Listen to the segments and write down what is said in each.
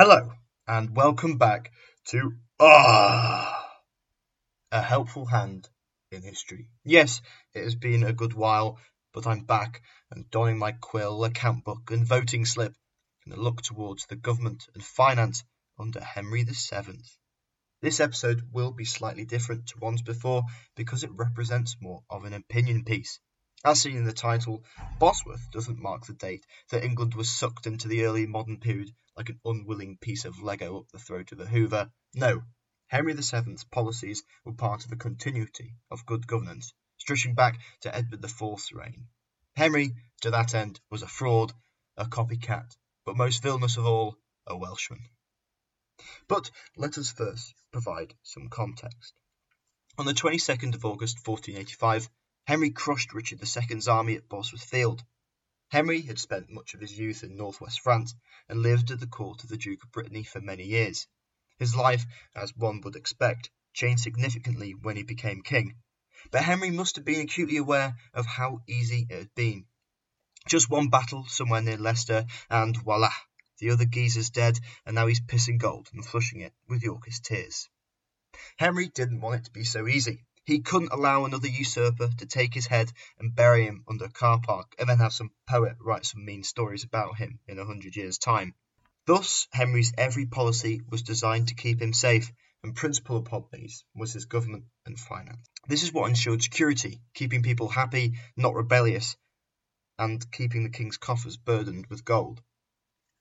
Hello, and welcome back to Ah, a helpful hand in history. Yes, it has been a good while, but I'm back and donning my quill, account book, and voting slip in a look towards the government and finance under Henry VII. This episode will be slightly different to ones before because it represents more of an opinion piece. As seen in the title, Bosworth doesn't mark the date that England was sucked into the early modern period like an unwilling piece of Lego up the throat of a Hoover. No, Henry VII's policies were part of a continuity of good governance, stretching back to Edward IV's reign. Henry, to that end, was a fraud, a copycat, but most villainous of all, a Welshman. But let us first provide some context. On the 22nd of August 1485, Henry crushed Richard II's army at Bosworth Field. Henry had spent much of his youth in northwest France and lived at the court of the Duke of Brittany for many years. His life, as one would expect, changed significantly when he became king. But Henry must have been acutely aware of how easy it had been. Just one battle somewhere near Leicester, and voila, the other geezer's dead, and now he's pissing gold and flushing it with Yorkist tears. Henry didn't want it to be so easy. He couldn't allow another usurper to take his head and bury him under a car park and then have some poet write some mean stories about him in a hundred years' time. Thus, Henry's every policy was designed to keep him safe, and principal upon these was his government and finance. This is what ensured security, keeping people happy, not rebellious, and keeping the king's coffers burdened with gold.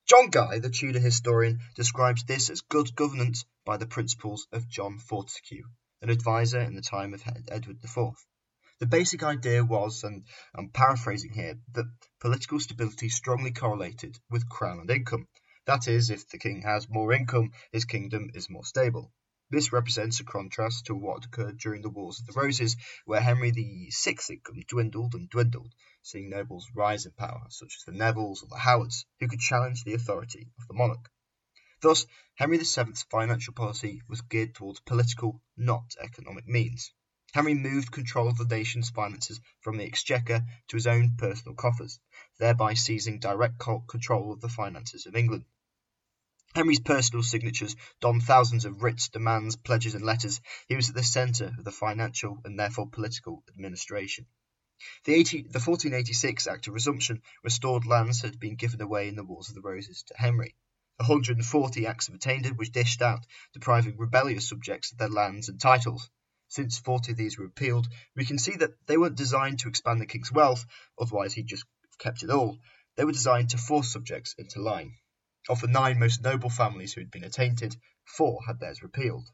John Guy, the Tudor historian, describes this as good governance by the principles of John Fortescue, an advisor in the time of Edward IV. The basic idea was, and I'm paraphrasing here, that political stability strongly correlated with crown and income. That is, if the king has more income, his kingdom is more stable. This represents a contrast to what occurred during the Wars of the Roses, where Henry VI's income dwindled and dwindled, seeing nobles rise in power, such as the Nevilles or the Howards, who could challenge the authority of the monarch. Thus, Henry VII's financial policy was geared towards political, not economic means. Henry moved control of the nation's finances from the exchequer to his own personal coffers, thereby seizing direct control of the finances of England. Henry's personal signatures donned thousands of writs, demands, pledges, and letters. He was at the centre of the financial and therefore political administration. The, 80, the 1486 Act of Resumption restored lands that had been given away in the Wars of the Roses to Henry. 140 Acts of Attainder were dished out, depriving rebellious subjects of their lands and titles. Since 40 of these were repealed, we can see that they weren't designed to expand the king's wealth, otherwise he'd just kept it all. They were designed to force subjects into line. Of the nine most noble families who had been attainted, four had theirs repealed.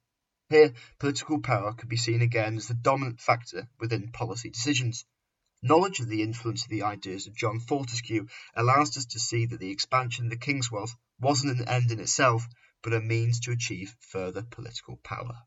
Here, political power could be seen again as the dominant factor within policy decisions. Knowledge of the influence of the ideas of John Fortescue allows us to see that the expansion of the king's wealth wasn't an end in itself, but a means to achieve further political power.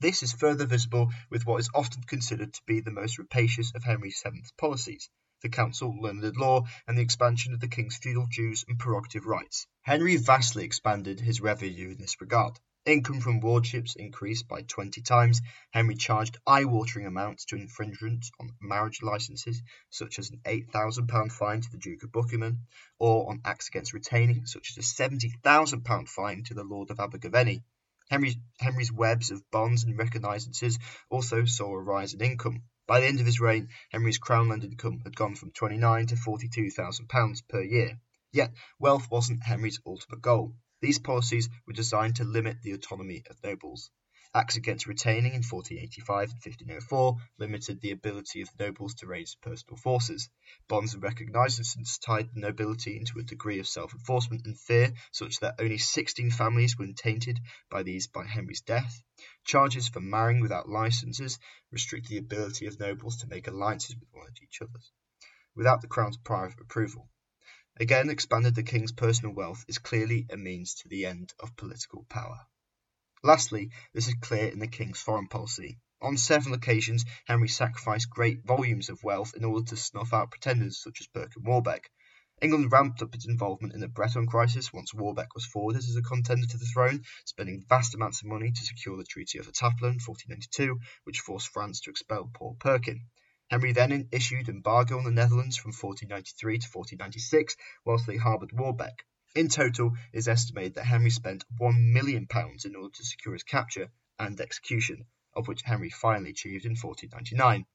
This is further visible with what is often considered to be the most rapacious of Henry VII's policies, the council learned law, and the expansion of the king's feudal dues and prerogative rights. Henry vastly expanded his revenue in this regard. Income from wardships increased by 20 times. Henry charged eye-watering amounts to infringements on marriage licenses, such as an £8,000 fine to the Duke of Buckingham, or on acts against retaining, such as a £70,000 fine to the Lord of Abergavenny. Henry's, Henry's webs of bonds and recognisances also saw a rise in income. By the end of his reign, Henry's crown land income had gone from 29 to 42,000 pounds per year. Yet wealth wasn't Henry's ultimate goal. These policies were designed to limit the autonomy of nobles. Acts against retaining in 1485 and 1504 limited the ability of nobles to raise personal forces. Bonds and recognisances tied the nobility into a degree of self-enforcement and fear such that only 16 families were tainted by these by Henry's death. Charges for marrying without licenses restrict the ability of nobles to make alliances with one each other without the crown's prior approval. Again, expanded the king's personal wealth is clearly a means to the end of political power. Lastly, this is clear in the king's foreign policy. On several occasions, Henry sacrificed great volumes of wealth in order to snuff out pretenders such as Perkin Warbeck. England ramped up its involvement in the Breton crisis once Warbeck was forwarded as a contender to the throne, spending vast amounts of money to secure the Treaty of Etaples in 1492, which forced France to expel Paul Perkin. Henry then issued embargo on the Netherlands from 1493 to 1496, whilst they harboured Warbeck. In total, it is estimated that Henry spent £1 million in order to secure his capture and execution, of which Henry finally achieved in 1499.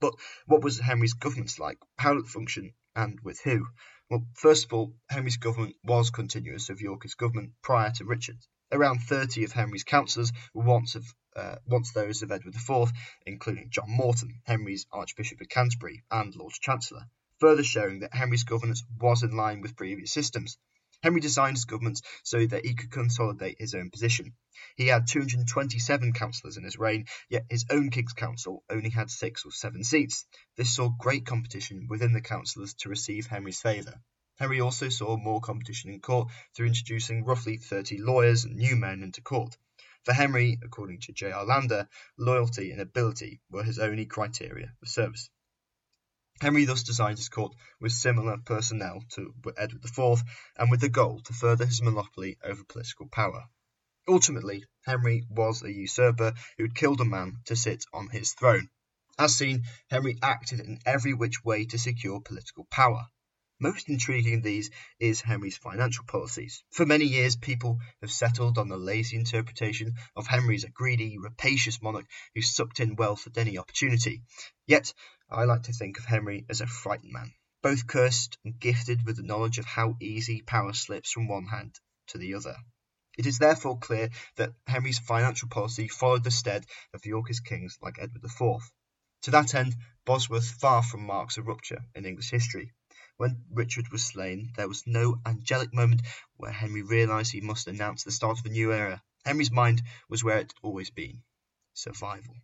But what was Henry's government like? How did it function and with who? Well, first of all, Henry's government was continuous of Yorkist government prior to Richard. Around 30 of Henry's councillors were once, of, uh, once those of Edward IV, including John Morton, Henry's Archbishop of Canterbury and Lord Chancellor, further showing that Henry's governance was in line with previous systems. Henry designed his government so that he could consolidate his own position. He had 227 councillors in his reign, yet his own King's Council only had six or seven seats. This saw great competition within the councillors to receive Henry's favour. Henry also saw more competition in court through introducing roughly 30 lawyers and new men into court. For Henry, according to J. R. Lander, loyalty and ability were his only criteria for service. Henry thus designed his court with similar personnel to Edward IV, and with the goal to further his monopoly over political power. Ultimately, Henry was a usurper who had killed a man to sit on his throne. As seen, Henry acted in every which way to secure political power. Most intriguing of these is Henry's financial policies. For many years, people have settled on the lazy interpretation of Henry as a greedy, rapacious monarch who sucked in wealth at any opportunity. Yet, I like to think of Henry as a frightened man, both cursed and gifted with the knowledge of how easy power slips from one hand to the other. It is therefore clear that Henry's financial policy followed the stead of Yorkist kings like Edward IV. To that end, Bosworth far from marks a rupture in English history. When Richard was slain, there was no angelic moment where Henry realised he must announce the start of a new era. Henry's mind was where it had always been survival.